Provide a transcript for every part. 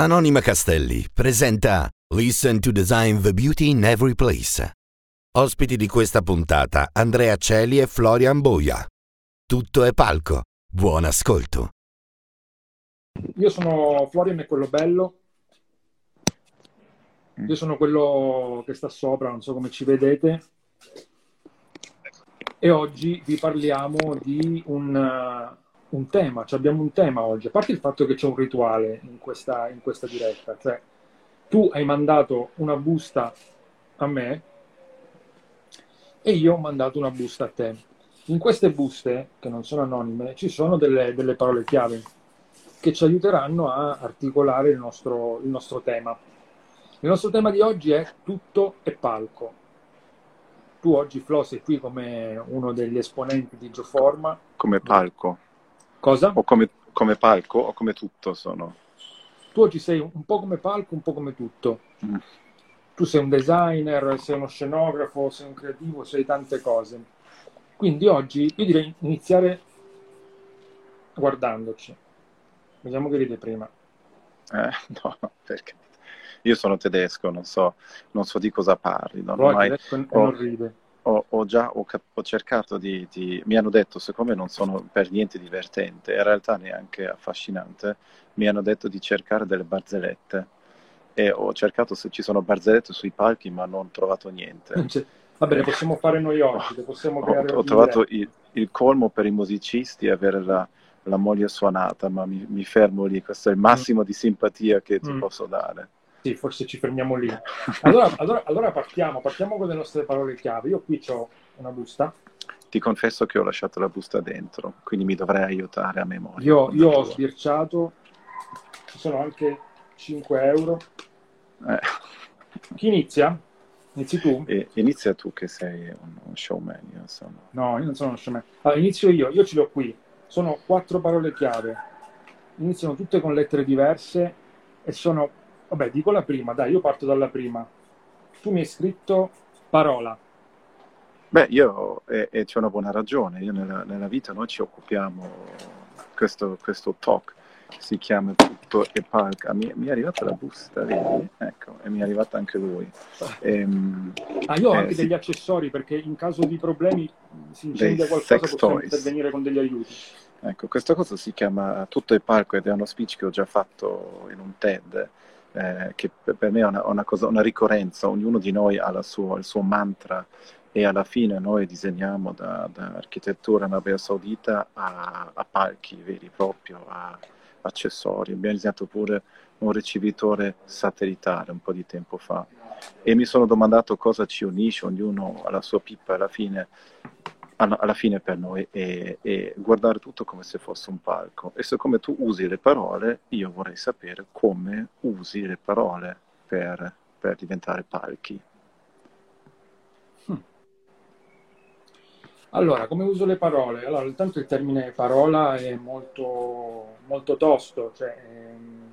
Anonima Castelli presenta Listen to Design the Beauty in Every Place. Ospiti di questa puntata Andrea Celi e Florian Boia. Tutto è palco. Buon ascolto. Io sono Florian e quello bello. Io sono quello che sta sopra, non so come ci vedete. E oggi vi parliamo di un, un tema, cioè abbiamo un tema oggi, a parte il fatto che c'è un rituale in questa, in questa diretta, cioè tu hai mandato una busta a me e io ho mandato una busta a te. In queste buste, che non sono anonime, ci sono delle, delle parole chiave che ci aiuteranno a articolare il nostro, il nostro tema. Il nostro tema di oggi è tutto e palco. Tu oggi, Flo, sei qui come uno degli esponenti di Geoforma. Come palco. Cosa? O come, come palco o come tutto sono. Tu oggi sei un po' come palco, un po' come tutto. Mm. Tu sei un designer, sei uno scenografo, sei un creativo, sei tante cose. Quindi oggi io direi iniziare guardandoci. Vediamo che ride prima. Eh, no, perché io sono tedesco, non so, non so di cosa parli. Non Poi mai- non ride. Ho, ho già ho, ho cercato di, di- Mi hanno detto, siccome non sono per niente divertente, in realtà neanche affascinante, mi hanno detto di cercare delle barzellette. E ho cercato se ci sono barzellette sui palchi, ma non ho trovato niente. Cioè, vabbè, le possiamo fare noi oggi, le possiamo Ho, creare ho oggi trovato il, il colmo per i musicisti avere la, la moglie suonata, ma mi, mi fermo lì. Questo è il massimo di simpatia che ti Mm. posso dare. Sì, forse ci fermiamo lì. Allora, allora- allora partiamo, partiamo con le nostre parole chiave. Io qui ho una busta. Ti confesso che ho lasciato la busta dentro, quindi mi dovrai aiutare a memoria. Io, io ho sbirciato, ci sono anche 5 euro. Eh. Chi inizia? Inizi tu? E- inizia tu che sei un, un showman, io sono. No, io non sono uno showman. Allora, inizio io, io ce l'ho qui. Sono quattro parole chiave. Iniziano tutte con lettere diverse e sono... Vabbè, dico la prima, dai, io parto dalla prima. Tu mi hai scritto parola. Beh, io, e, e c'è una buona ragione, io nella, nella vita noi ci occupiamo, questo, questo talk si chiama Tutto e Palca, mi, mi è arrivata la busta, vedi? Ecco, e mi è arrivato anche lui. Ehm, Ah, io ho Eh, anche sì. degli accessori perché in caso di problemi si incendia Dei qualcosa, possiamo toys. intervenire con degli aiuti. Ecco, questa cosa si chiama Tutto il palco ed è uno speech che ho già fatto in un TED, eh, che per me è una, una cosa, una ricorrenza, ognuno di noi ha sua- il suo mantra e alla fine noi disegniamo da, da architettura in Arabia Saudita a, a palchi veri e propri, a accessori. Abbiamo disegnato pure un ricevitore satellitare un po' di tempo fa. E mi sono domandato cosa ci unisce, ognuno ha la sua pippa alla fine alla, fine per noi è, è guardare tutto come se fosse un palco. E siccome tu usi le parole, io vorrei sapere come usi le parole per, per diventare palchi. Allora, come uso le parole? Allora, intanto il termine parola è molto, molto tosto, cioè, ehm,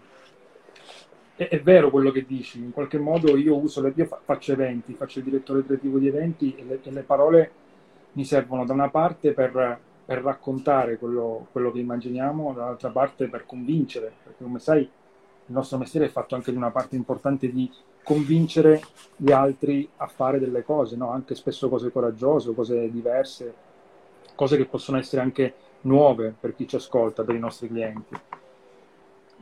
è, è vero quello che dici, in qualche modo io uso, le, io fa- faccio eventi, faccio il direttore creativo di eventi e le, e le parole mi servono da una parte per, per raccontare quello, quello che immaginiamo, dall'altra parte per convincere, perché come sai il nostro mestiere è fatto anche di una parte importante di convincere gli altri a fare delle cose, no? anche spesso cose coraggiose, cose diverse, cose che possono essere anche nuove per chi ci ascolta, per i nostri clienti.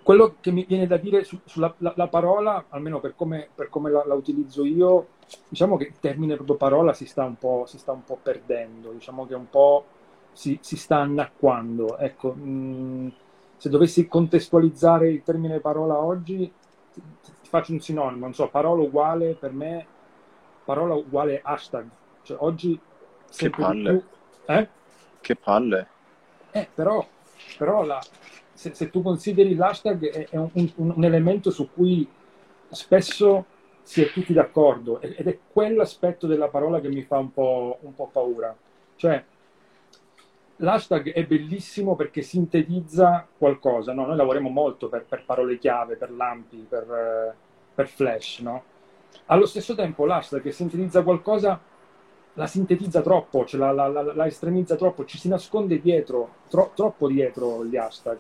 Quello che mi viene da dire su- sulla la, la parola, almeno per come, per come la, la utilizzo io, diciamo che il termine proprio parola si sta un po', si sta un po' perdendo, diciamo che un po' si, si sta annacquando. Ecco, mh, se dovessi contestualizzare il termine parola oggi, ti, ti faccio un sinonimo, non so, parola uguale per me, parola uguale hashtag. Cioè oggi di palle. più... Eh? Che palle! Eh, però, però la- se, se tu consideri l'hashtag è, è un, un- elemento su cui spesso si è tutti d'accordo ed ed è quell'aspetto della parola che mi fa un po', un po' paura. Cioè, l'hashtag è bellissimo perché sintetizza qualcosa, no? Noi lavoriamo molto per, per parole chiave, per lampi, per, eh, per flash, no? Allo stesso tempo l'hashtag che sintetizza qualcosa la sintetizza troppo, cioè la, la- la- la estremizza troppo, ci si nasconde dietro, tro- troppo dietro gli hashtag.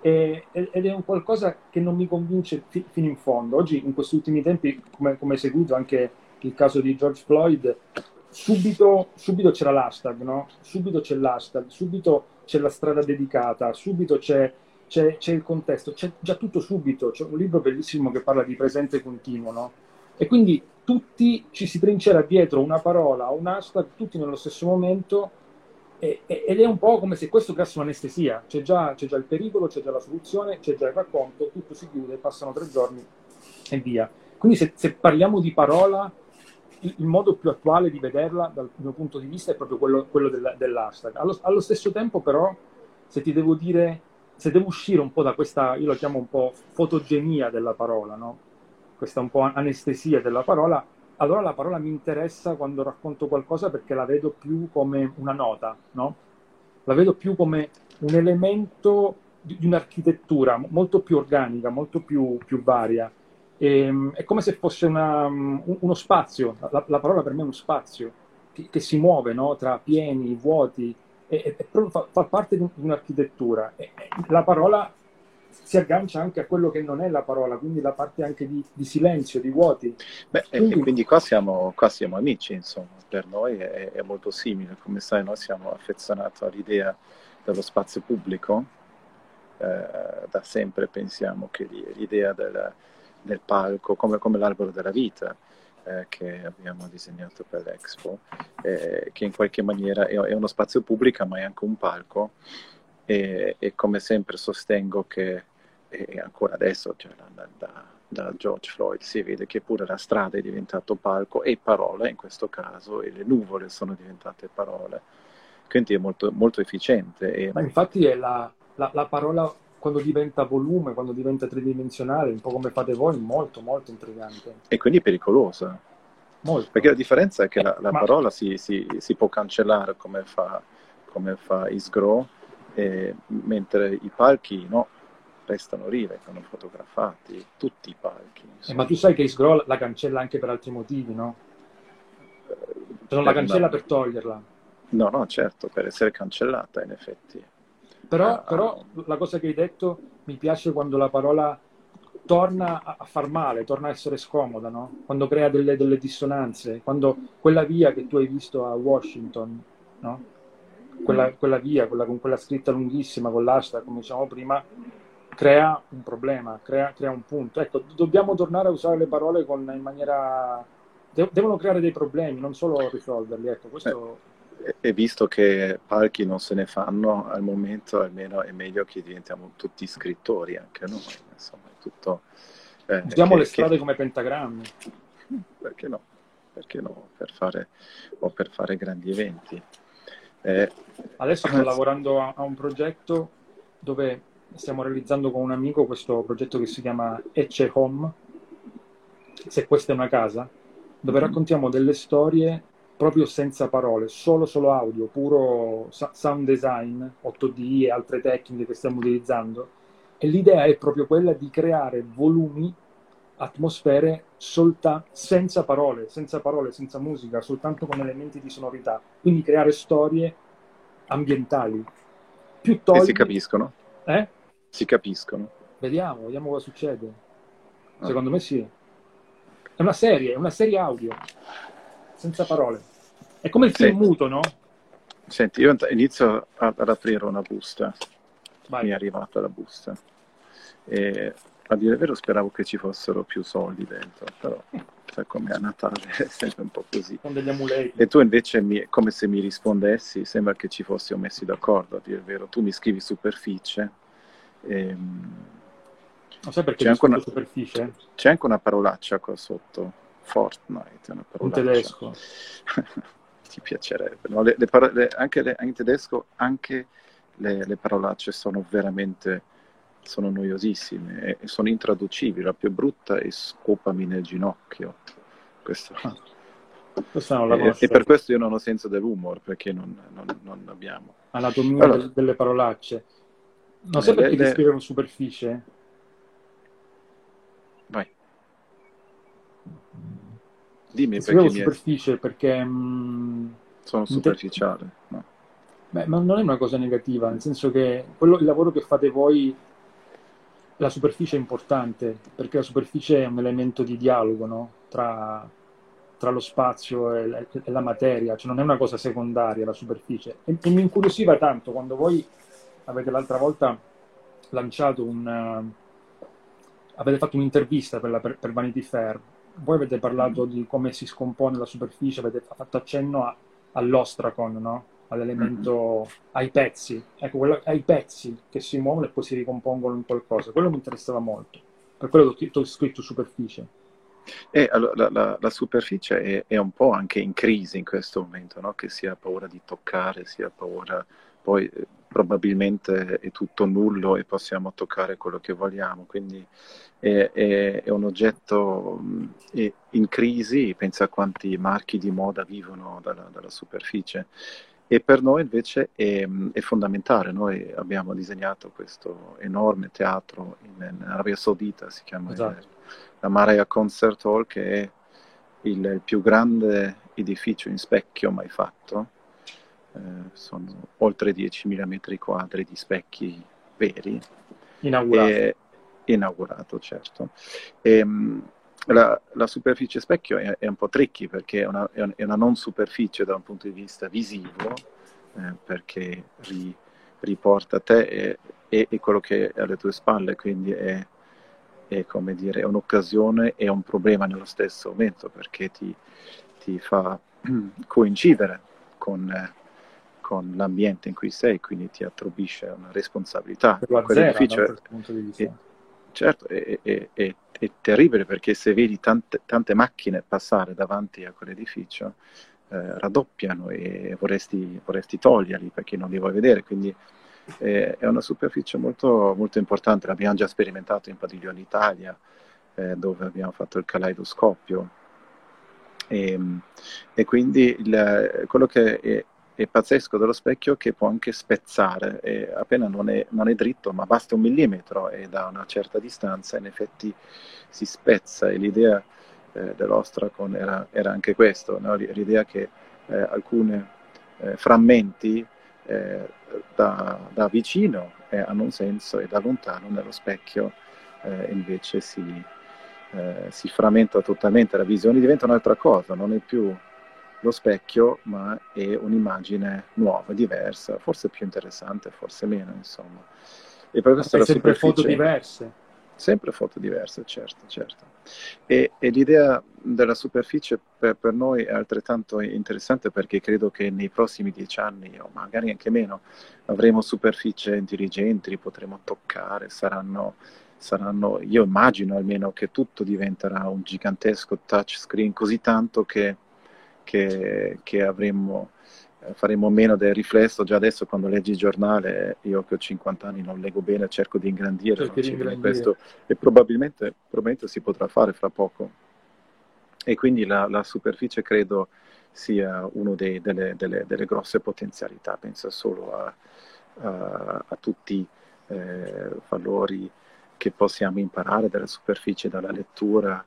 ed è un qualcosa che non mi convince fi, fino in fondo. Oggi, in questi ultimi tempi, come, come seguito anche il caso di George Floyd, subito, subito c'era l'hashtag, no? Subito c'è l'hashtag, subito c'è la strada dedicata, subito c'è, c'è, c'è il contesto, c'è già tutto subito. C'è un libro bellissimo che parla di presente continuo, no? E quindi tutti ci si trincera dietro una parola o un hashtag, tutti nello stesso momento ed è un po' come se questo creasse un'anestesia, c'è già, c'è già il pericolo, c'è già la soluzione, c'è già il racconto, tutto si chiude, passano tre giorni e via. Quindi se, se parliamo di parola, il, il, modo più attuale di vederla dal mio punto di vista è proprio quello, quello del, dell'hashtag. Allo, allo, stesso tempo però, se ti devo dire, se devo uscire un po' da questa, io lo chiamo un po' fotogenia della parola, no? Questa un po' anestesia della parola, allora la parola mi interessa quando racconto qualcosa perché la vedo più come una nota, no? La vedo più come un elemento di, di un'architettura molto più organica, molto più, più varia. E, ehm, è come se fosse una, uno spazio, la, la, parola per me è uno spazio che, che si muove no? tra pieni, vuoti, e, e fa, fa, parte di un'architettura. La parola si aggancia anche a quello che non è la parola, quindi la parte anche di, di silenzio, di vuoti. Beh, quindi... E quindi qua siamo, qua siamo, amici, insomma, per noi è, è, molto simile, come sai noi siamo affezionati all'idea dello spazio pubblico, eh, da sempre pensiamo che l'idea del, del palco, come, come, l'albero della vita, eh, che abbiamo disegnato per l'Expo, eh, che in qualche maniera è, è uno spazio pubblico ma è anche un palco e, e come sempre sostengo che e ancora adesso cioè, da, da, da, George Floyd si vede che pure la strada è diventato palco e parole in questo caso e le nuvole sono diventate parole. Quindi è molto, molto efficiente e... ma infatti è la, la, la, parola quando diventa volume quando diventa tridimensionale un po' come fate voi molto molto intrigante. E quindi pericolosa. Molto. perché la differenza è che la, la ma... parola si, si, si, può cancellare come fa, come fa Isgro eh, mentre i palchi no, restano lì, vengono fotografati, tutti i palchi. Eh, ma tu sai che Scroll la cancella anche per altri motivi, no? Cioè non la cancella per toglierla. No, no, certo, per essere cancellata in effetti. Però, ah, però la cosa che hai detto mi piace quando la parola torna a, far male, torna a essere scomoda, no? Quando crea delle, delle dissonanze, quando quella via che tu hai visto a Washington, no? Quella, quella via, quella, con quella scritta lunghissima, con l'hashtag, come dicevamo prima, crea un problema, crea, crea, un punto. Ecco, dobbiamo tornare a usare le parole con, in maniera... De- devono creare dei problemi, non solo risolverli. Ecco, questo... eh, e visto che palchi non se ne fanno al momento, almeno è meglio che diventiamo tutti scrittori anche noi. Insomma, è tutto... Eh, Usiamo che, le strade che... come pentagrammi. Perché no? Perché no? Per fare, o per fare grandi eventi. Eh, Adesso sto lavorando a, a, un progetto dove stiamo realizzando con un amico questo progetto che si chiama Ecce Home, se questa è una casa, dove mm-hmm. raccontiamo delle storie proprio senza parole, solo solo audio, puro sound design, 8D e altre tecniche che stiamo utilizzando. E l'idea è proprio quella di creare volumi, atmosfere solta- senza parole, senza parole, senza musica, soltanto con elementi di sonorità. Quindi creare storie ambientali. Più togli... E si capiscono? Eh? Si capiscono. Vediamo, vediamo cosa succede. Ah. Secondo me sì. È una serie, è una serie audio, senza parole. È come il film Senti. muto, no? Senti, io inizio ad aprire una busta. Vai. Mi è arrivata la busta. E a dire il vero speravo che ci fossero più soldi dentro, però sai come a Natale è sempre un po' così. Con degli amuleti. E tu invece, mi, come se mi rispondessi, sembra che ci fossimo messi d'accordo, a dire il vero. Tu mi scrivi superficie. E, ehm, non sai perché c'è anche, una, superficie? c'è anche una parolaccia qua sotto, Fortnite, una parolaccia. Un tedesco. Ti piacerebbe. No? Le, le paro- le, anche in tedesco anche le parolacce sono veramente sono noiosissime e sono intraducibili. La più brutta è scopami nel ginocchio. Questo. Ah, e, e, per questo io non ho senso dell'umor, perché non, non, non abbiamo. Anatomia allora, delle parolacce. Non so eh, perché le, descrivere superficie. Vai. Dimmi perché. superficie è... perché... Mh, mm, sono superficiale. No. Beh, ma non è una cosa negativa, nel senso che quello, il lavoro che fate voi la superficie è importante perché la superficie è un elemento di dialogo no? tra, tra, lo spazio e la, e la, materia, cioè non è una cosa secondaria la superficie. E, e mi incuriosiva tanto quando voi avete l'altra volta lanciato un... avete fatto un'intervista per, la, per, per Vanity Fair, voi avete parlato mm. di come si scompone la superficie, avete fatto accenno a, all'ostracon, no? All'elemento, ai pezzi, ecco, quello, ai pezzi che si muovono e poi si ricompongono in qualcosa. Quello mi interessava molto, per quello che ho scritto superficie. E allora, la, la, la, superficie è, è, un po' anche in crisi in questo momento, no? che si ha paura di toccare, si ha paura, poi eh, probabilmente è tutto nullo e possiamo toccare quello che vogliamo, quindi è, è, è un oggetto in crisi, pensa a quanti marchi di moda vivono dalla, dalla superficie e per noi invece è, è, fondamentale. Noi abbiamo disegnato questo enorme teatro in, in Arabia Saudita, si chiama esatto. il, la Maraya Concert Hall, che è il, il, più grande edificio in specchio mai fatto. Eh, sono oltre 10.000 metri quadri di specchi veri. Inaugurato. E, inaugurato, certo. E, la, la, superficie specchio è, è, un po' tricky perché è una, è una, non superficie da un punto di vista visivo, eh, perché ri, riporta te e, e, e, quello che è alle tue spalle, quindi è, è come dire, un'occasione e un problema nello stesso momento perché ti, ti fa coincidere con, eh, con, l'ambiente in cui sei, quindi ti attribuisce una responsabilità. La zera, no, da punto di vista certo, è, è, è, è, terribile perché se vedi tante, tante, macchine passare davanti a quell'edificio, eh, raddoppiano e vorresti, vorresti, toglierli perché non li vuoi vedere. Quindi eh, è una superficie molto, molto importante. L'abbiamo già sperimentato in Padiglione Italia, eh, dove abbiamo fatto il caleidoscopio. E, e quindi il, quello che è, pazzesco dello specchio che può anche spezzare, e appena non è, non è, dritto, ma basta un millimetro e da una certa distanza in effetti si spezza e l'idea eh, dell'Ostracon era, era anche questo, no? l'idea che eh, alcuni eh, frammenti eh, da, da, vicino eh, hanno un senso e da lontano nello specchio eh, invece si, si frammenta totalmente, la visione diventa un'altra cosa, non è più lo specchio, ma è un'immagine nuova, diversa, forse più interessante, forse meno, insomma. E per questo la sempre foto diverse. Sempre foto diverse, certo, certo. E, e l'idea della superficie per, per, noi è altrettanto interessante perché credo che nei prossimi dieci anni, o magari anche meno, avremo superfici intelligenti, li potremo toccare, saranno, saranno, io immagino almeno che tutto diventerà un gigantesco touchscreen così tanto che che, che avremmo, eh, faremo meno del riflesso. Già adesso quando leggi il giornale, io che ho 50 anni non leggo bene, cerco di ingrandire, di ingrandire. Questo, e probabilmente, probabilmente, si potrà fare fra poco. E quindi la, la superficie credo sia una delle, delle, delle, grosse potenzialità, penso solo a, a, a tutti i eh, valori che possiamo imparare dalla superficie, dalla lettura,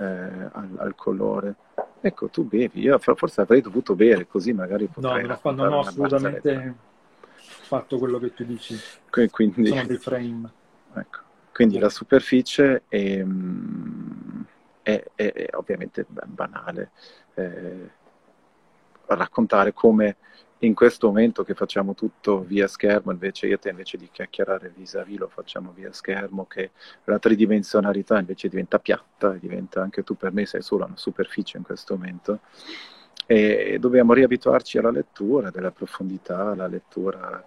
eh, al, al, colore. Ecco, tu bevi, io forse avrei dovuto bere, così magari potrei... No, non ho assolutamente fatto quello che tu dici. Quindi, Sono dei frame. Ecco. Quindi la superficie è, mm, è, è, è ovviamente banale. Eh, raccontare come in questo momento che facciamo tutto via schermo, invece io te invece di chiacchierare vis-à-vis lo facciamo via schermo, che la tridimensionalità invece diventa piatta, diventa anche tu per me sei solo una superficie in questo momento. E dobbiamo riabituarci alla lettura della profondità, alla lettura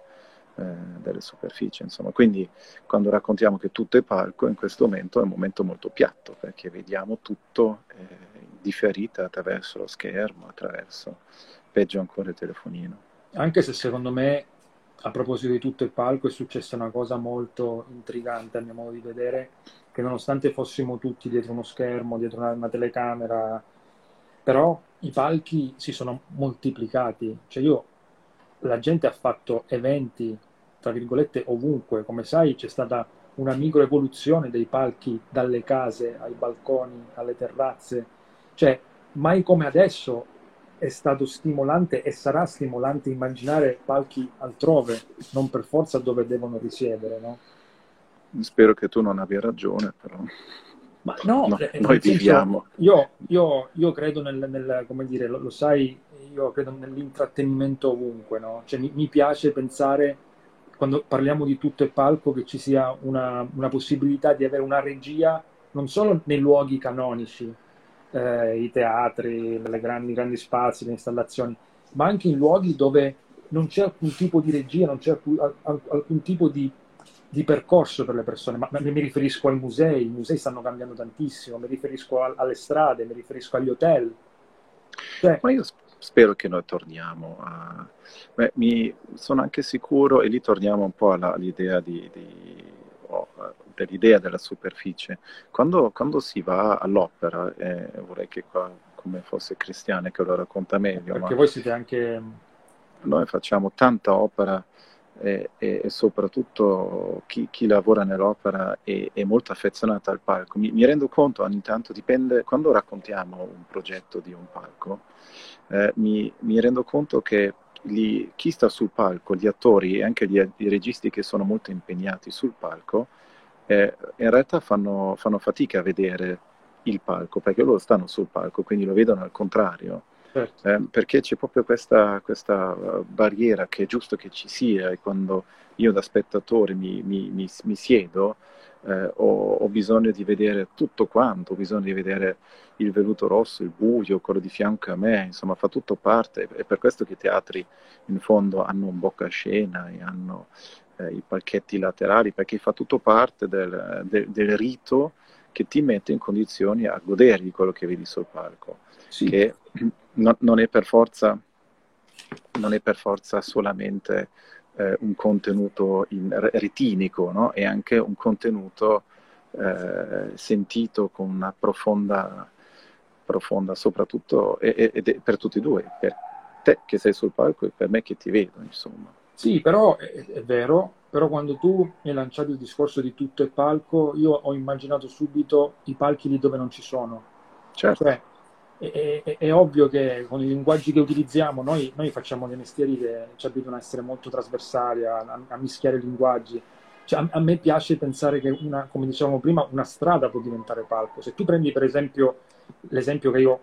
eh, delle superfici, insomma. Quindi quando raccontiamo che tutto è palco, in questo momento è un momento molto piatto, perché vediamo tutto eh, differita attraverso lo schermo, attraverso peggio ancora il telefonino. Anche se secondo me, a proposito di tutto il palco, è successa una cosa molto intrigante a mio modo di vedere, che nonostante fossimo tutti dietro uno schermo, dietro una, una telecamera, però i palchi si sono moltiplicati. Cioè io, la gente ha fatto eventi, tra virgolette, ovunque. Come sai c'è stata una microevoluzione dei palchi dalle case ai balconi, alle terrazze. Cioè, mai come adesso è stato stimolante e sarà stimolante immaginare palchi altrove, non per forza dove devono risiedere, no? Spero che tu non abbia ragione, però. Ma no, no eh, noi viviamo. Io, io, io, credo nel, nel come dire, lo, lo, sai, io credo nell'intrattenimento ovunque, no? Cioè, mi, mi, piace pensare, quando parliamo di tutto e palco, che ci sia una, una possibilità di avere una regia non solo nei luoghi canonici, eh, i teatri, le grandi, grandi spazi, le installazioni, ma anche in luoghi dove non c'è alcun tipo di regia, non c'è alcun, alcun tipo di, di, percorso per le persone, ma, mi riferisco ai musei, i musei stanno cambiando tantissimo, mi riferisco a, alle strade, mi riferisco agli hotel. Cioè, ma io spero che noi torniamo a... Beh, mi sono anche sicuro, e lì torniamo un po' alla, all'idea di, di oh, dell'idea della superficie. Quando, quando si va all'opera, eh, vorrei che qua, come fosse Cristiane che lo racconta meglio. Perché ma... voi siete anche noi facciamo tanta opera e, e, e soprattutto chi, chi, lavora nell'opera è, è, molto affezionato al palco. Mi, mi, rendo conto ogni tanto, dipende, quando raccontiamo un progetto di un palco, eh, mi, mi, rendo conto che gli, chi sta sul palco, gli attori e anche gli, i registi che sono molto impegnati sul palco, eh, in realtà fanno, fanno fatica a vedere il palco, perché loro stanno sul palco, quindi lo vedono al contrario certo. eh, perché c'è proprio questa, questa, uh, barriera che è giusto che ci sia e quando io da spettatore mi, mi, mi, mi siedo eh, ho, ho, bisogno di vedere tutto quanto, ho bisogno di vedere il veluto rosso, il buio, quello di fianco a me, insomma fa tutto parte, è per questo che i teatri in fondo hanno un boccascena e hanno eh, i palchetti laterali, perché fa tutto parte del, del, del rito che ti mette in condizioni a godere di quello che vedi sul palco. Sì. Che no, non, è per forza, non è per forza solamente eh, un contenuto in, retinico, no? è anche un contenuto eh, sentito con una profonda, profonda soprattutto, ed è per tutti e due, per te che sei sul palco e per me che ti vedo, insomma. Sì, però è, è vero, però quando tu mi hai lanciato il discorso di tutto è palco, io ho immaginato subito i palchi lì dove non ci sono. Certo. Cioè, è, è, è, ovvio che con i linguaggi che utilizziamo noi, noi, facciamo dei mestieri che ci abituano a essere molto trasversali, a, a mischiare i linguaggi. Cioè, a, a, me piace pensare che, una, come dicevamo prima, una strada può diventare palco. Se tu prendi per esempio l'esempio io,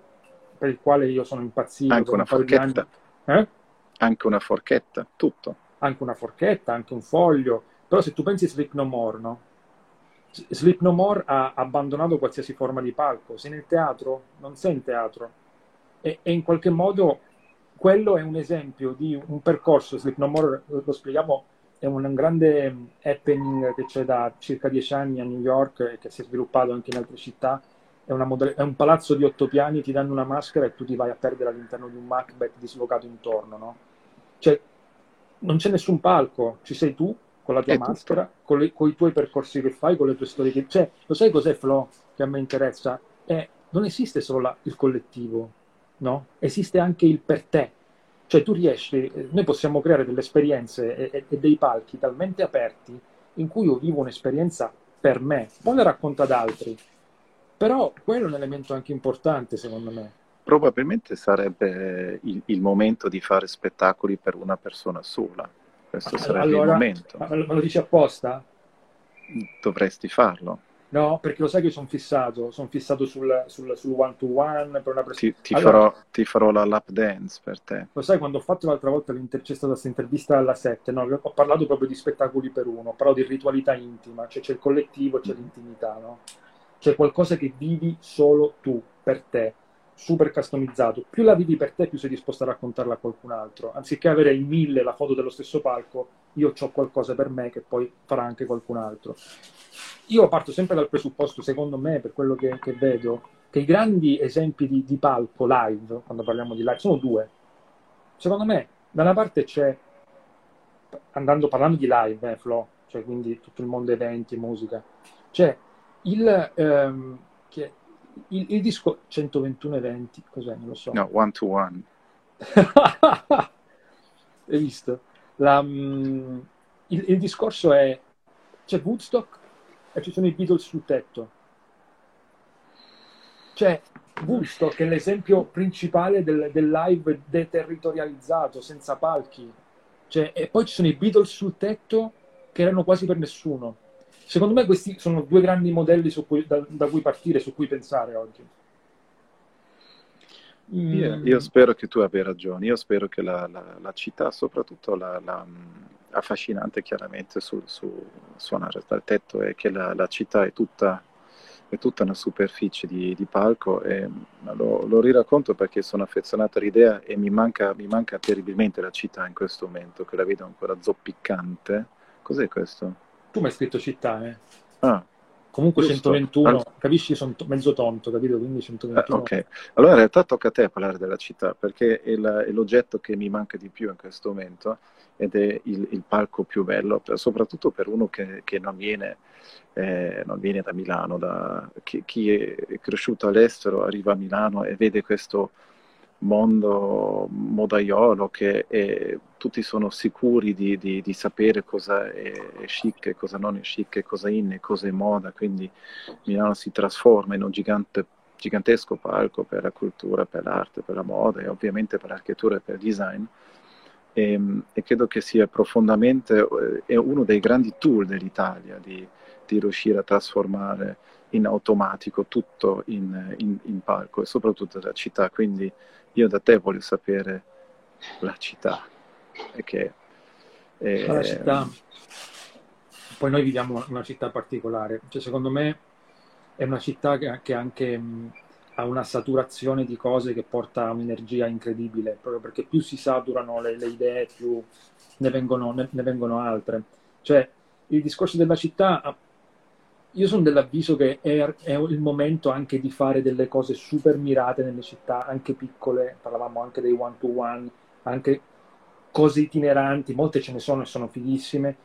per il quale io sono impazzito... Anche una forchetta. Eh? Anche una forchetta, tutto. Anche una forchetta, anche un foglio. Però se tu pensi a Sleep No More, no? Sleep No More ha abbandonato qualsiasi forma di palco, sei nel teatro, non sei in teatro. E, e, in qualche modo quello è un esempio di un percorso, Sleep No More, lo spieghiamo, è un grande happening che c'è da circa dieci anni a New York e che si è sviluppato anche in altre città. È, modell- è, un palazzo di otto piani, ti danno una maschera e tu ti vai a perdere all'interno di un Macbeth dislocato intorno, no? Cioè, non c'è nessun palco, ci sei tu con la tua è maschera, con, le, con, i tuoi percorsi che fai, con le tue storie che... Cioè, lo sai cos'è Flo che a me interessa? È, non esiste solo la, il collettivo, no? Esiste anche il per te. Cioè tu riesci, noi possiamo creare delle esperienze e, e, e dei palchi talmente aperti in cui io vivo un'esperienza per me, poi la racconto ad altri. Però quello è un elemento anche importante secondo me. Probabilmente sarebbe il, il momento di fare spettacoli per una persona sola questo sarebbe allora, il momento. Ma lo dici apposta? Dovresti farlo. No, perché lo sai che sono fissato, sono fissato sul, sul, sul one to one per una pres- ti, ti, allora, farò, ti, farò, la lap dance per te. Lo sai, quando ho fatto l'altra volta c'è stata questa intervista alla 7, no? ho parlato proprio di spettacoli per uno, parlato di ritualità intima, cioè c'è il collettivo, c'è l'intimità, no? C'è qualcosa che vivi solo tu, per te super customizzato, più la vivi per te, più sei disposto a raccontarla a qualcun altro. Anziché avere in mille la foto dello stesso palco, io ho qualcosa per me che poi farà anche qualcun altro. Io parto sempre dal presupposto, secondo me, per quello che, che vedo, che i grandi esempi di, di, palco live, quando parliamo di live, sono due. Secondo me, da una parte c'è, andando parlando di live, eh, Flo, cioè quindi tutto il mondo eventi, musica, c'è il... Ehm, che il, il, disco 121 eventi, cos'è? Non lo so. No, one to one. Hai visto? La, um, il, il, discorso è c'è Woodstock e ci sono i Beatles sul tetto. Cioè, Woodstock è l'esempio principale del, del live deterritorializzato, senza palchi. Cioè, e poi ci sono i Beatles sul tetto che erano quasi per nessuno Secondo me questi sono due grandi modelli cui, da, da, cui partire, su cui pensare oggi. Mm. Io, io, spero che tu abbia ragione, io spero che la, la, la città, soprattutto la, la mm, affascinante chiaramente sul, su suonare dal tetto, è che la, città è tutta, è tutta, una superficie di, di palco e lo, lo, riracconto perché sono affezionato all'idea e mi manca, mi manca terribilmente la città in questo momento, che la vedo ancora zoppicante. Cos'è questo? Tu mi hai scritto città, eh? Ah, Comunque Giusto. 121, allora... capisci? Sono mezzo tonto, capito? Quindi 121. Eh, ok, allora in realtà tocca a te parlare della città, perché è, la, è, l'oggetto che mi manca di più in questo momento ed è il, il palco più bello, soprattutto per uno che, che non, viene, eh, non, viene, da Milano, da, chi, chi è cresciuto all'estero arriva a Milano e vede questo mondo modaiolo che è, tutti sono sicuri di, di, di, sapere cosa è, è chic e cosa non è chic, cosa è in e cosa è moda, quindi Milano si trasforma in un gigante, gigantesco palco per la cultura, per l'arte, per la moda e ovviamente per l'architettura e per il design. E, e, credo che sia profondamente è uno dei grandi tool dell'Italia di, di riuscire a trasformare in automatico tutto in, in, in palco e soprattutto la città. Quindi io da te voglio sapere la città. Perché, eh, la città. Poi noi viviamo una città particolare, cioè, secondo me è una città che, che anche mh, ha una saturazione di cose che porta a un'energia incredibile, proprio perché più si saturano le, le idee, più ne vengono, ne, ne vengono altre. Cioè, i discorsi della città io sono dell'avviso che è, è, il momento anche di fare delle cose super mirate nelle città, anche piccole, parlavamo anche dei one to one, anche cose itineranti, molte ce ne sono e sono fighissime,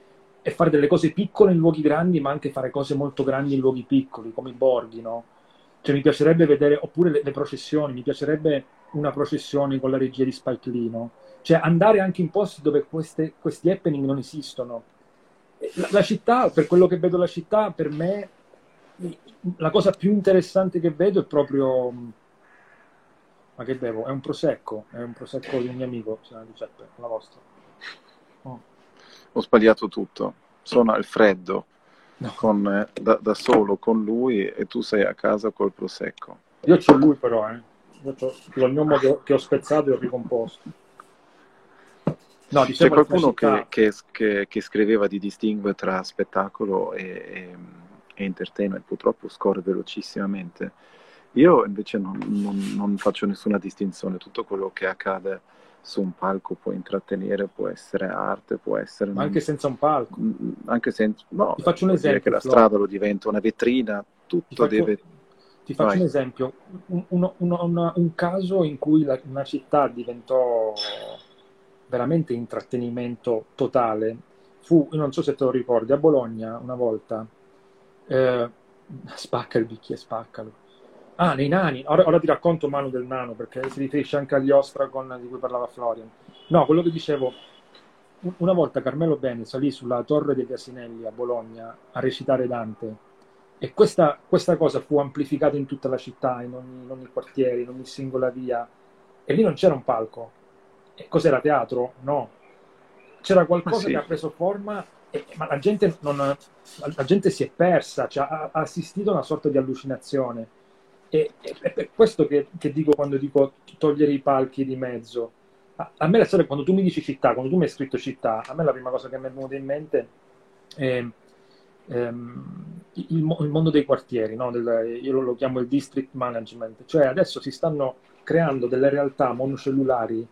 e fare delle cose piccole in luoghi grandi, ma anche fare cose molto grandi in luoghi piccoli, come i borghi, no? Cioè mi piacerebbe vedere, oppure le, le processioni, mi piacerebbe una processione con la regia di Spike Lee, no? Cioè andare anche in posti dove queste, questi happening non esistono la, la, città, per quello che vedo la città, per me la cosa più interessante che vedo è proprio ma che bevo? È un prosecco, è un prosecco di un mio amico, Giuseppe, la vostra. Oh. Ho sbagliato tutto. Sono al freddo, no. con, eh, da, da, solo con lui e tu sei a casa col prosecco. Io c'ho lui però, eh. Io ho il mio modo che ho spezzato e ho ricomposto. No, C'è qualcuno che, che, che, che, scriveva di distinguere tra spettacolo e, e, e, entertainment, purtroppo scorre velocissimamente. Io invece non, non, non, faccio nessuna distinzione, tutto quello che accade su un palco può intrattenere, può essere arte, può essere... Ma anche senza un palco? Mm, mm, anche senza... No, ti faccio un esempio. che la strada lo diventa una vetrina, tutto ti faccio, deve... Ti faccio Vai. un esempio, un, un, un, un caso in cui la, una città diventò veramente intrattenimento totale. Fu, non so se te lo ricordi, a Bologna una volta, eh, spacca il bicchiere, spaccalo. Ah, nei nani, ora, ora, ti racconto Manu del nano perché si riferisce anche agli Ostragon di cui parlava Florian. No, quello che dicevo, una volta Carmelo Bene salì sulla torre degli Asinelli a Bologna a recitare Dante. E questa, questa cosa fu amplificata in tutta la città, in ogni, in ogni quartiere, in ogni singola via. E lì non c'era un palco, cos'era teatro? No. C'era qualcosa sì. che ha preso forma, e, ma la gente, non, la, la gente, si è persa, cioè, ha, ha, assistito a una sorta di allucinazione. E, è per questo che, che, dico quando dico togliere i palchi di mezzo. A, a me la storia, quando tu mi dici città, quando tu mi hai scritto città, a me la prima cosa che mi è venuta in mente è ehm, il, il, mondo dei quartieri, no? Del, io lo chiamo il district management, cioè adesso si stanno creando delle realtà monocellulari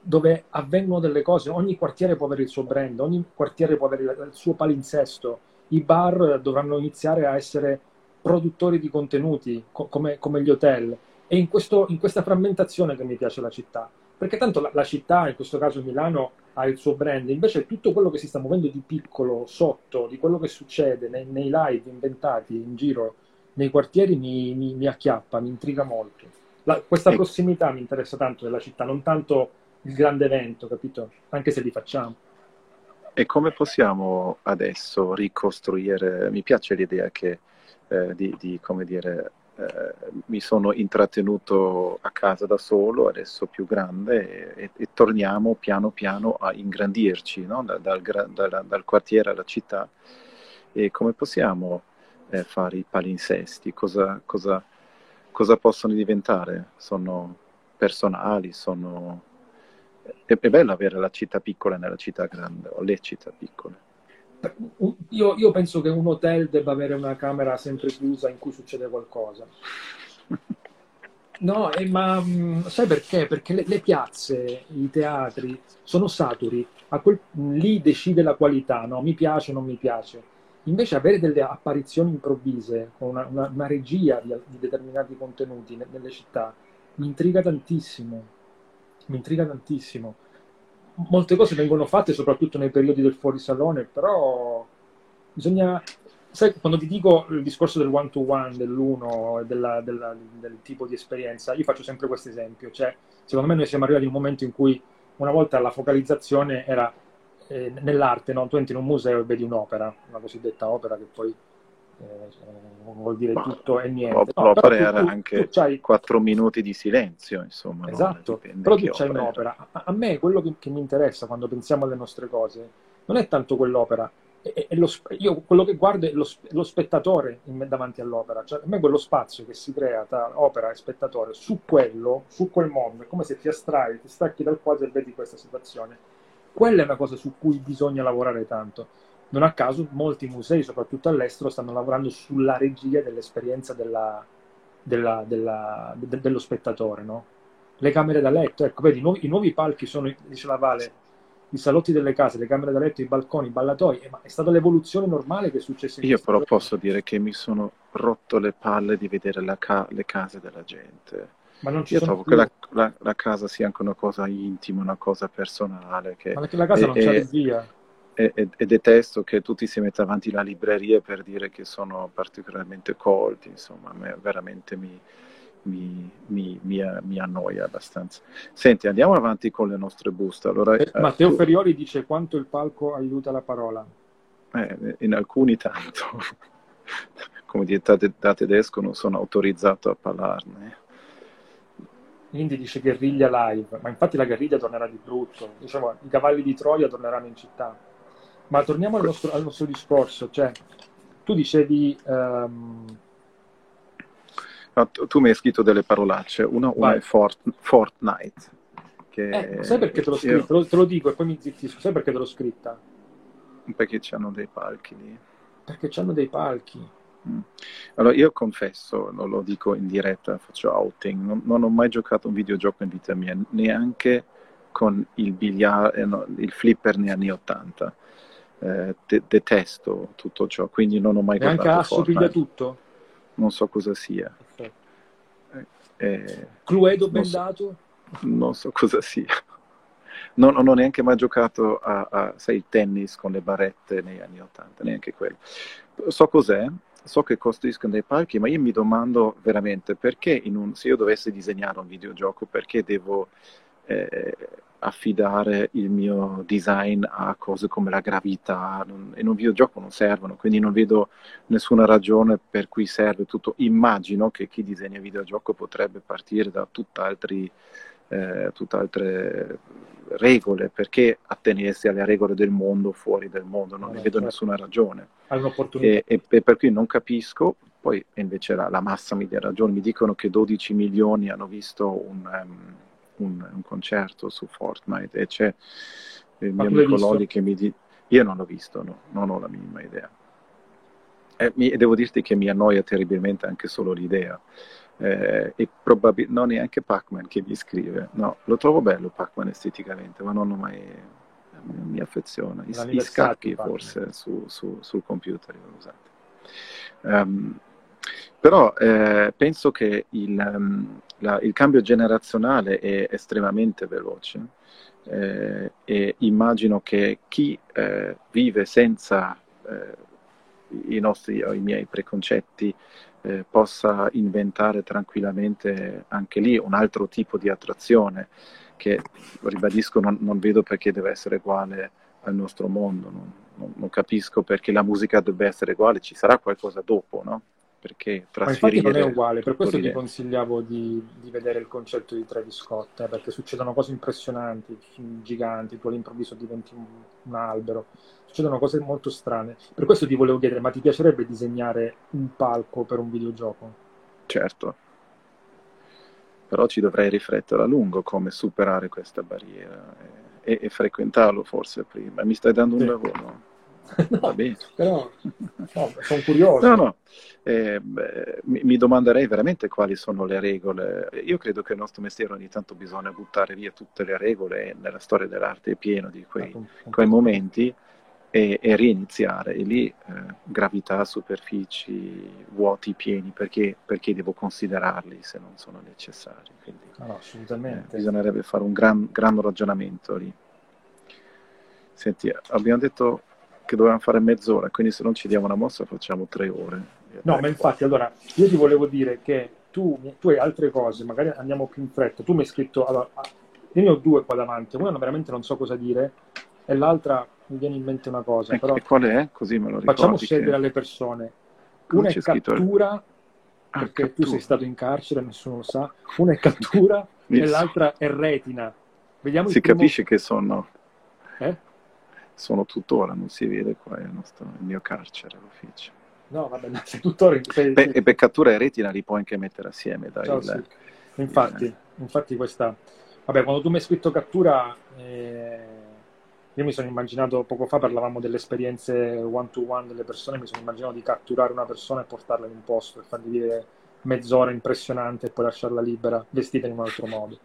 dove avvengono delle cose, ogni quartiere può avere il suo brand, ogni quartiere può avere il suo palinsesto, i bar dovranno iniziare a essere produttori di contenuti co- come, come, gli hotel. E in, questo, in, questa frammentazione che mi piace la città, perché tanto la, la, città, in questo caso Milano, ha il suo brand, invece tutto quello che si sta muovendo di piccolo sotto, di quello che succede nei, nei live inventati in giro nei quartieri mi, mi, mi acchiappa, mi intriga molto. La, questa prossimità mi interessa tanto della città, non tanto il grande evento, capito? Anche se li facciamo. E come possiamo adesso ricostruire? Mi piace l'idea che eh, di, di, come dire, eh, mi sono intrattenuto a casa da solo, adesso più grande, e, e torniamo piano piano a ingrandirci no? da, dal, dal, dal, quartiere alla città. E come possiamo eh, fare i palinsesti? Cosa, cosa, cosa possono diventare? Sono personali, sono... È, è bello avere la città piccola nella città grande, o le città piccole. Io, io, penso che un hotel debba avere una camera sempre chiusa in cui succede qualcosa. No, eh, ma mh, mm, sai perché? Perché le, le, piazze, i teatri sono saturi, quel, lì decide la qualità, no? Mi piace o non mi piace. Invece avere delle apparizioni improvvise, con una, una, una regia di, di, determinati contenuti nelle città, mi intriga tantissimo. Mi intriga tantissimo. Molte cose vengono fatte soprattutto nei periodi del fuorisalone, però bisogna sai, quando ti dico il discorso del one to one, dell'uno, della, della, del tipo di esperienza, io faccio sempre questo esempio. Cioè, secondo me noi siamo arrivati a un momento in cui una volta la focalizzazione era eh, nell'arte, no? tu entri in un museo e vedi un'opera, una cosiddetta opera che poi vuol dire Ma, tutto e niente. No, l'opera tu, era tu, anche tu quattro minuti di silenzio, insomma. Esatto, però tu c'hai un'opera. A, a, me quello che, che mi interessa quando pensiamo alle nostre cose non è tanto quell'opera, e, e lo, io quello che guardo è lo, lo spettatore in, davanti all'opera, cioè a me quello spazio che si crea tra opera e spettatore su quello, su quel mondo, è come se ti astrai, ti stacchi dal quadro e vedi questa situazione. Quella è una cosa su cui bisogna lavorare tanto. Non a caso molti musei, soprattutto all'estero, stanno lavorando sulla regia dell'esperienza della, della, della, de, dello spettatore, no? Le camere da letto, ecco, vedi, i nuovi, i nuovi palchi sono, dice la Vale, i salotti delle case, le camere da letto, i balconi, i ballatoi, eh, ma è stata l'evoluzione normale che è successa in Io però posso dire che mi sono rotto le palle di vedere ca- le case della gente. Ma non ci Io trovo più. che la, la, la, casa sia anche una cosa intima, una cosa personale. Che ma la casa è, non c'è via. E, e, e, detesto che tutti si mettano avanti la libreria per dire che sono particolarmente colti, insomma, me veramente mi, mi, mi, mi, mi, annoia abbastanza. Senti, andiamo avanti con le nostre buste. Allora, eh, Matteo tu... Ferioli dice quanto il palco aiuta la parola. Eh, in alcuni tanto. Come dieta da tedesco non sono autorizzato a parlarne. Indy dice guerriglia live, ma infatti la guerriglia tornerà di brutto. Diciamo, i cavalli di Troia torneranno in città. Ma torniamo al nostro, al nostro discorso. Cioè, tu dicevi... Um, No, tu, tu, mi hai scritto delle parolacce. Una, una è Fort, Fortnite. Che eh, sai perché te l'ho scritta? Io... Te, lo, te lo dico e poi mi zittisco. Sai perché te l'ho scritta? Perché hanno dei palchi lì. Perché hanno dei palchi. Mm. Allora, io confesso, non lo dico in diretta, faccio outing, non, non, ho mai giocato un videogioco in vita mia, neanche con il, biliar- eh, no, il flipper negli anni 80. Eh, de- detesto tutto ciò, quindi non ho mai e guardato anche Asso piglia tutto? Non so cosa sia. Eh, Cluedo bendato? So, non so cosa sia. Non, non ho neanche mai giocato a, a sai, tennis con le barrette negli anni Ottanta, neanche quello. So cos'è, so che costruiscono dei palchi, ma io mi domando veramente perché un, se io dovessi disegnare un videogioco, perché devo eh, affidare il mio design a cose come la gravità, non, in un videogioco non servono, quindi non vedo nessuna ragione per cui serve tutto. Immagino che chi disegna videogioco potrebbe partire da tutt'altri, eh, tutt'altre regole, perché attenersi alle regole del mondo fuori del mondo, non ne vedo certo. nessuna ragione. E, e, e, per cui non capisco, poi invece la, la massa mi dà ragione, mi dicono che 12 milioni hanno visto un... Um, un, un concerto su Fortnite e c'è il mio amico Loli che mi dice... Io non l'ho visto, no, non ho la minima idea. E, mi, devo dirti che mi annoia terribilmente anche solo l'idea. Eh, e probabilmente non neanche Pac-Man che mi scrive. No, lo trovo bello Pac-Man esteticamente, ma non ho mai mi affeziona. I, i scacchi forse su, su, sul computer usati. Um, però eh, penso che il, um, la, il, cambio generazionale è estremamente veloce eh, e immagino che chi eh, vive senza eh, i nostri o i miei preconcetti eh, possa inventare tranquillamente anche lì un altro tipo di attrazione che, ribadisco, non, non vedo perché deve essere uguale al nostro mondo. Non, non, non, capisco perché la musica debba essere uguale, ci sarà qualcosa dopo, no? Perché trasferire... Ma infatti non è uguale, per questo ti consigliavo di, di, vedere il concetto di Travis Scott, eh, perché succedono cose impressionanti, giganti, tu all'improvviso diventi un, un, albero, succedono cose molto strane. Per questo ti volevo chiedere, ma ti piacerebbe disegnare un palco per un videogioco? Certo, però ci dovrei riflettere a lungo come superare questa barriera e, e frequentarlo forse prima. Mi stai dando un sì. lavoro? no. Però no, sono curioso. No, no. Eh, mi, mi, domanderei veramente quali sono le regole. Io credo che il nostro mestiere ogni tanto bisogna buttare via tutte le regole nella storia dell'arte è pieno di quei, quei momenti e, e, reiniziare. E lì eh, gravità, superfici, vuoti pieni, perché, perché, devo considerarli se non sono necessari? Quindi, no, assolutamente. Eh, bisognerebbe fare un gran, gran ragionamento lì. Senti, abbiamo detto che dovevamo fare mezz'ora, quindi se non ci diamo una mossa facciamo tre ore. No, ma infatti, allora, io ti volevo dire che tu, tu hai altre cose, magari andiamo più in fretta. Tu mi hai scritto, allora, io ne ho due qua davanti, una veramente non so cosa dire, e l'altra mi viene in mente una cosa. E, però e qual è? Così me lo ricordo. Facciamo scegliere che... alle persone. Una è cattura, ah, perché cattura. tu sei stato in carcere, nessuno lo sa. Una è cattura e l'altra è retina. Vediamo si primo... capisce che sono... Eh? Sono tuttora, non si vede qua il, nostro, il mio carcere, l'ufficio. No, vabbè, sei tuttora... Sei, Beh, e beccatura e retina li puoi anche mettere assieme. Dai, Ciao, il, sì. infatti, il... infatti questa... Vabbè, quando tu mi hai scritto cattura, eh, io mi sono immaginato, poco fa parlavamo delle esperienze one-to-one delle persone, mi sono immaginato di catturare una persona e portarla in un posto e fargli vivere mezz'ora impressionante e poi lasciarla libera, vestita in un altro modo.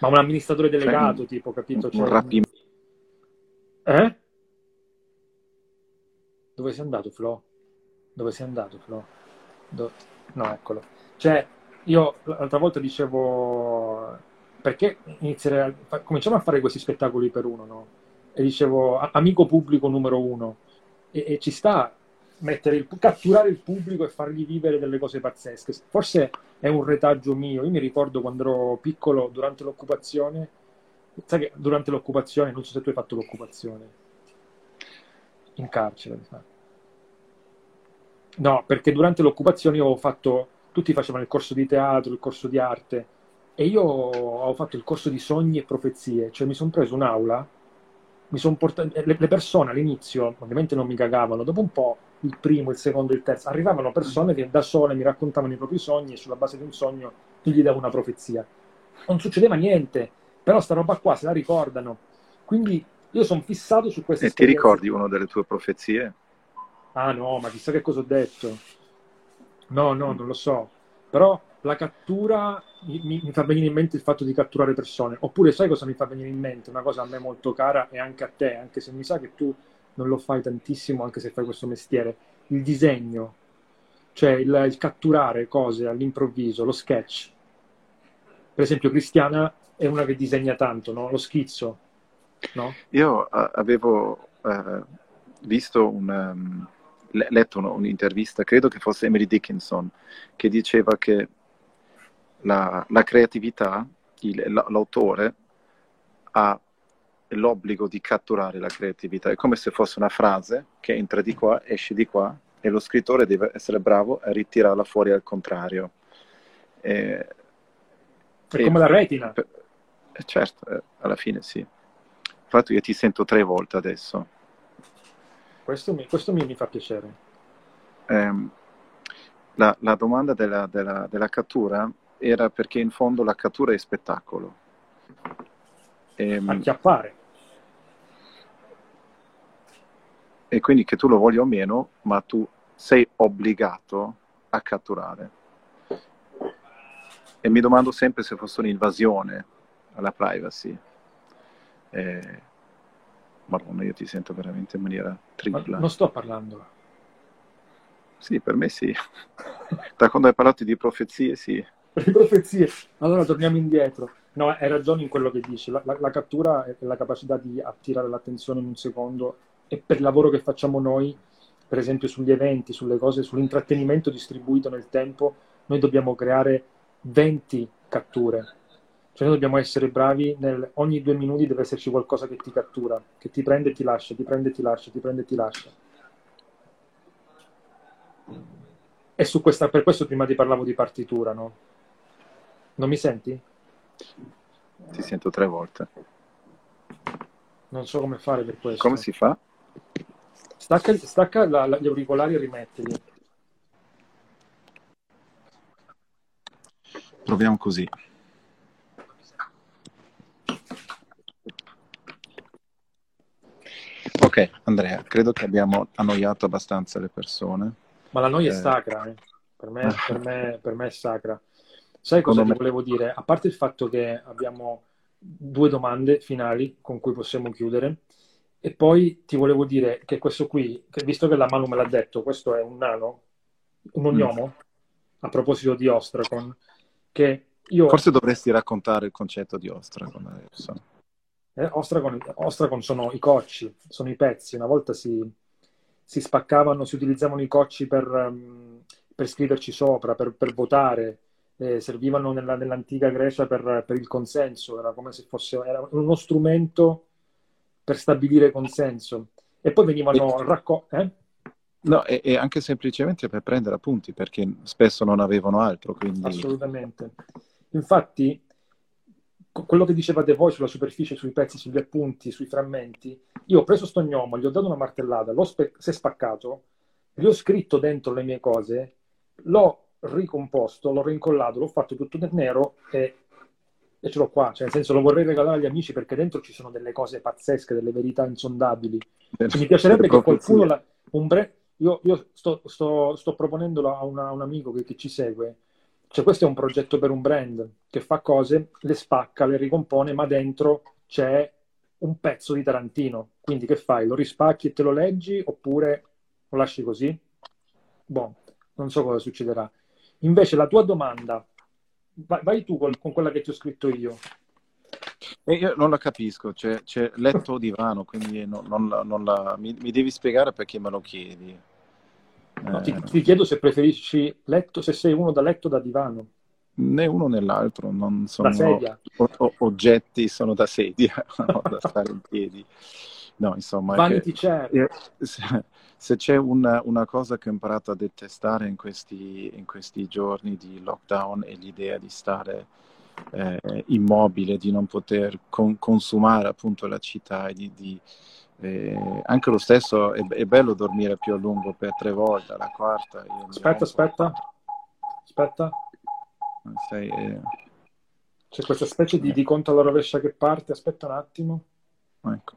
Ma un amministratore delegato, cioè, tipo, capito? Cioè, un rapimento eh? Dove sei andato, Flo? Dove sei andato, Flo? Do... No, eccolo. Cioè, io l'altra volta dicevo, perché iniziare a... cominciamo a fare questi spettacoli per uno, no? E dicevo, amico pubblico numero uno. E, e ci sta mettere il, catturare il pubblico e fargli vivere delle cose pazzesche. Forse è un retaggio mio. Io mi ricordo quando ero piccolo, durante l'occupazione, Sai che durante l'occupazione, non so se tu hai fatto l'occupazione, in carcere. No, perché durante l'occupazione io ho fatto, tutti facevano il corso di teatro, il corso di arte, e io ho fatto il corso di sogni e profezie, cioè mi sono preso un'aula, mi sono portato, le, le persone all'inizio ovviamente non mi cagavano, dopo un po' il primo, il secondo, il terzo, arrivavano persone che da sole mi raccontavano i propri sogni e sulla base di un sogno io gli davo una profezia. Non succedeva niente, però sta roba qua se la ricordano. Quindi io sono fissato su questa E ti ricordi una delle tue profezie? Ah no, ma chissà che cosa ho detto. No, no, non lo so. Però la cattura mi, mi, fa venire in mente il fatto di catturare persone. Oppure sai cosa mi fa venire in mente? Una cosa a me molto cara e anche a te, anche se mi sa che tu non lo fai tantissimo, anche se fai questo mestiere. Il disegno, cioè il, il catturare cose all'improvviso, lo sketch. Per esempio, Cristiana è una che disegna tanto, no? lo schizzo. No? Io uh, avevo uh, visto un, um, letto un'intervista, credo che fosse Emily Dickinson, che diceva che la, la creatività, il, l'autore ha l'obbligo di catturare la creatività. È come se fosse una frase che entra di qua, esce di qua, e lo scrittore deve essere bravo a ritirarla fuori al contrario. E, è come la retina. Per, eh, certo, eh, alla fine sì. Infatti io ti sento tre volte adesso. Questo mi, questo mi, mi fa piacere. Eh, la, la, domanda della, della, della, cattura era perché in fondo la cattura è spettacolo. Ehm, Acchiappare. E quindi che tu lo voglia o meno, ma tu sei obbligato a catturare. E mi domando sempre se fosse un'invasione alla privacy. Eh, Madonna, io ti sento veramente in maniera tripla. Non sto parlando. Sì, per me sì. da quando hai parlato di profezie, sì. Di profezie. Allora torniamo indietro. No, hai ragione in quello che dici. La, la, la cattura è la capacità di attirare l'attenzione in un secondo e per il lavoro che facciamo noi, per esempio sugli eventi, sulle cose, sull'intrattenimento distribuito nel tempo, noi dobbiamo creare 20 catture cioè noi dobbiamo essere bravi, nel, ogni due minuti deve esserci qualcosa che ti cattura, che ti prende e ti lascia, ti prende e ti lascia, ti prende e ti lascia. E su questa, per questo prima ti parlavo di partitura, no? Non mi senti? Ti sento tre volte. Non so come fare per questo. Come si fa? Stacca, stacca la, la, gli auricolari e rimettili. Proviamo così. Ok, Andrea, credo che abbiamo annoiato abbastanza le persone. Ma la noia eh... è sacra, eh. per, me, per, me, per, me, è sacra. Sai cosa ti volevo dire? A parte il fatto che abbiamo due domande finali con cui possiamo chiudere, e poi ti volevo dire che questo qui, che visto che la Manu me l'ha detto, questo è un nano, un ognomo, mm. a proposito di Ostracon, che io... Forse dovresti raccontare il concetto di Ostracon adesso. Eh, Ostracon, Ostracon sono i cocci, sono i pezzi. Una volta si, si spaccavano, si utilizzavano i cocci per, um, per scriverci sopra, per, per votare, eh, servivano nella, nell'antica Grecia per, per, il consenso, era come se fosse era uno strumento per stabilire consenso. E poi venivano raccolti. Eh? No, e, e, anche semplicemente per prendere appunti, perché spesso non avevano altro. Quindi... Assolutamente. Infatti, quello che dicevate voi sulla superficie, sui pezzi, sugli appunti, sui frammenti, io ho preso sto gnomo, gli ho dato una martellata, l'ho spe- si è spaccato, gli ho scritto dentro le mie cose, l'ho ricomposto, l'ho rincollato, l'ho fatto tutto nel nero e e ce l'ho qua, cioè nel senso lo vorrei regalare agli amici perché dentro ci sono delle cose pazzesche, delle verità insondabili. mi piacerebbe che qualcuno, la, un bre- io, io sto, sto, sto, proponendolo a, una, a un amico che, che, ci segue, cioè questo è un progetto per un brand che fa cose, le spacca, le ricompone, ma dentro c'è un pezzo di Tarantino. Quindi che fai? Lo rispacchi e te lo leggi oppure lo lasci così? Boh, non so cosa succederà. Invece la tua domanda vai, vai tu con, con, quella che ti ho scritto io. E io non la capisco, c'è, c'è letto divano, quindi non, non, la, non la, mi, mi, devi spiegare perché me lo chiedi. No, eh... ti, ti, chiedo se preferisci letto, se sei uno da letto o da divano. Né uno né l'altro, non sono o, o, oggetti, sono da sedia, no, da stare in piedi. No, insomma... Vanity che, chair. Se, se c'è una, una, cosa che ho imparato a detestare in questi, in questi giorni di lockdown è l'idea di stare eh, immobile, di non poter con, consumare appunto la città e di, di eh, anche lo stesso è, è, bello dormire più a lungo per tre volte, la quarta. Aspetta, aspetta, aspetta. Sei, eh... C'è questa specie di, di conto alla rovescia che parte, aspetta un attimo. Ecco.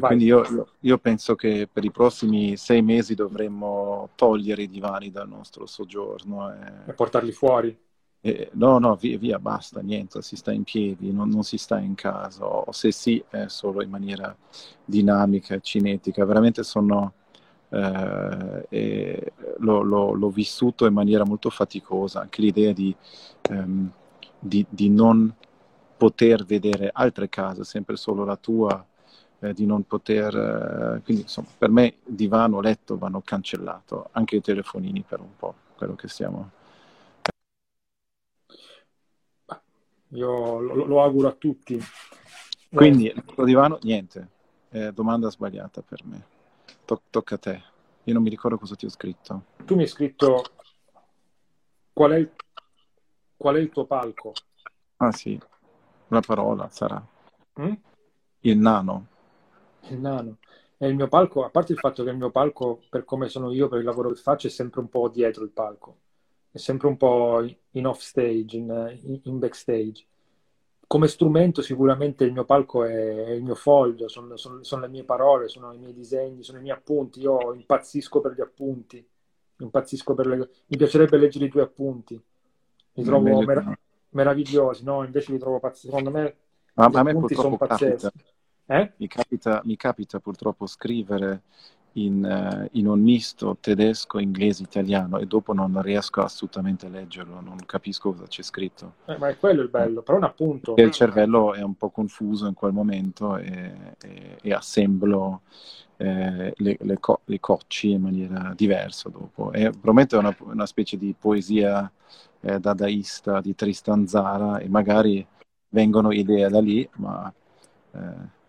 quindi io, io, io, penso che per i prossimi sei mesi dovremmo togliere i divani dal nostro soggiorno. E, e portarli fuori. E, no, no, via, via, basta, niente, si sta in piedi, non, non, si sta in casa, o se sì è solo in maniera dinamica, cinetica. Veramente sono... Eh, l'ho, l'ho, l'ho, vissuto in maniera molto faticosa, anche l'idea di, ehm, di, di non poter vedere altre case, sempre solo la tua, eh, di non poter... Eh, quindi insomma, per me divano, letto vanno cancellato, anche i telefonini per un po', quello che stiamo... Io lo, lo auguro a tutti. Quindi, il divano, niente. Eh, domanda sbagliata per me. To- tocca a te. Io non mi ricordo cosa ti ho scritto. Tu mi hai scritto qual è il, qual è il tuo palco? Ah sì, una parola sarà. Mm? Il nano. Il nano. E il mio palco, a parte il fatto che il mio palco, per come sono io, per il lavoro che faccio, è sempre un po' dietro il palco. È sempre un po' in off stage, in, in backstage. Come strumento sicuramente il mio palco è, il mio foglio, sono, sono, sono, le mie parole, sono i miei disegni, sono i miei appunti. Io impazzisco per gli appunti, impazzisco per le... Mi piacerebbe leggere i tuoi appunti, li trovo mer- meravigliosi, no? Invece li trovo pazzeschi. Secondo me ma, a me purtroppo capita, eh? mi, capita, mi capita purtroppo scrivere in, uh, in, un misto tedesco, inglese, italiano e dopo non riesco assolutamente a leggerlo, non capisco cosa c'è scritto. Eh, ma è quello il bello, però un appunto. E il cervello è un po' confuso in quel momento e, e, e assemblo eh, le, le, co- le, cocci in maniera diversa dopo. E probabilmente è una, una specie di poesia eh, dadaista di Tristan Zara e magari vengono idee da lì, ma eh,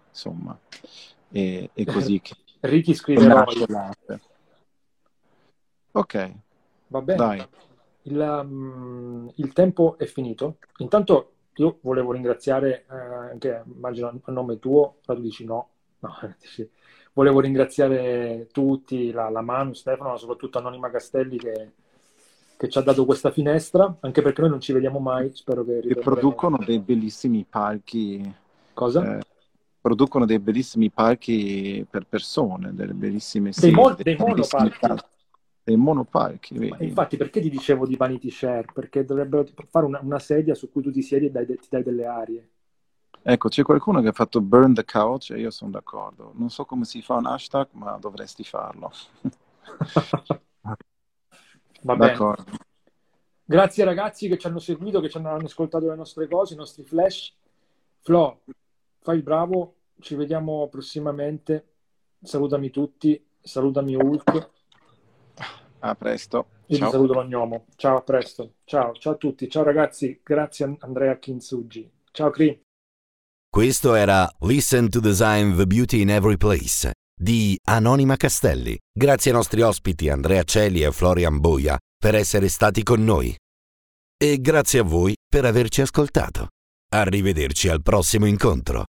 insomma è, è così che Ricky scrive Ok. Va bene. Dai. Il, um, il tempo è finito. Intanto io volevo ringraziare, eh, anche immagino a nome tuo, tu dici no, no dici, volevo ringraziare tutti, la, la Manu, Stefano, ma soprattutto Anonima Castelli che, che, ci ha dato questa finestra, anche perché noi non ci vediamo mai, spero che E producono dei bellissimi palchi. Cosa? Eh, producono dei bellissimi palchi per persone, delle bellissime dei, mon- dei monopalchi. Dei monopalchi. infatti, perché ti dicevo di Vanity Share? Perché dovrebbero fare una, una sedia su cui tu ti siedi e dai, ti dai delle arie. Ecco, c'è qualcuno che ha fatto burn the couch e io sono d'accordo. Non so come si fa un hashtag, ma dovresti farlo. Va bene. Grazie ragazzi che ci hanno seguito, che ci hanno ascoltato le nostre cose, i nostri flash. Flo, fai il bravo, ci vediamo prossimamente. Salutami tutti, salutami Hulk. A presto. Io Ciao. ti saluto l'ognomo. Ciao, a presto. Ciao, ciao a tutti. Ciao ragazzi, grazie Andrea Kinsugi. Ciao Cri. Questo era Listen to Design the Beauty in Every Place di Anonima Castelli. Grazie ai nostri ospiti Andrea Celi e Florian Boia per essere stati con noi. E grazie a voi per averci ascoltato. Arrivederci al prossimo incontro.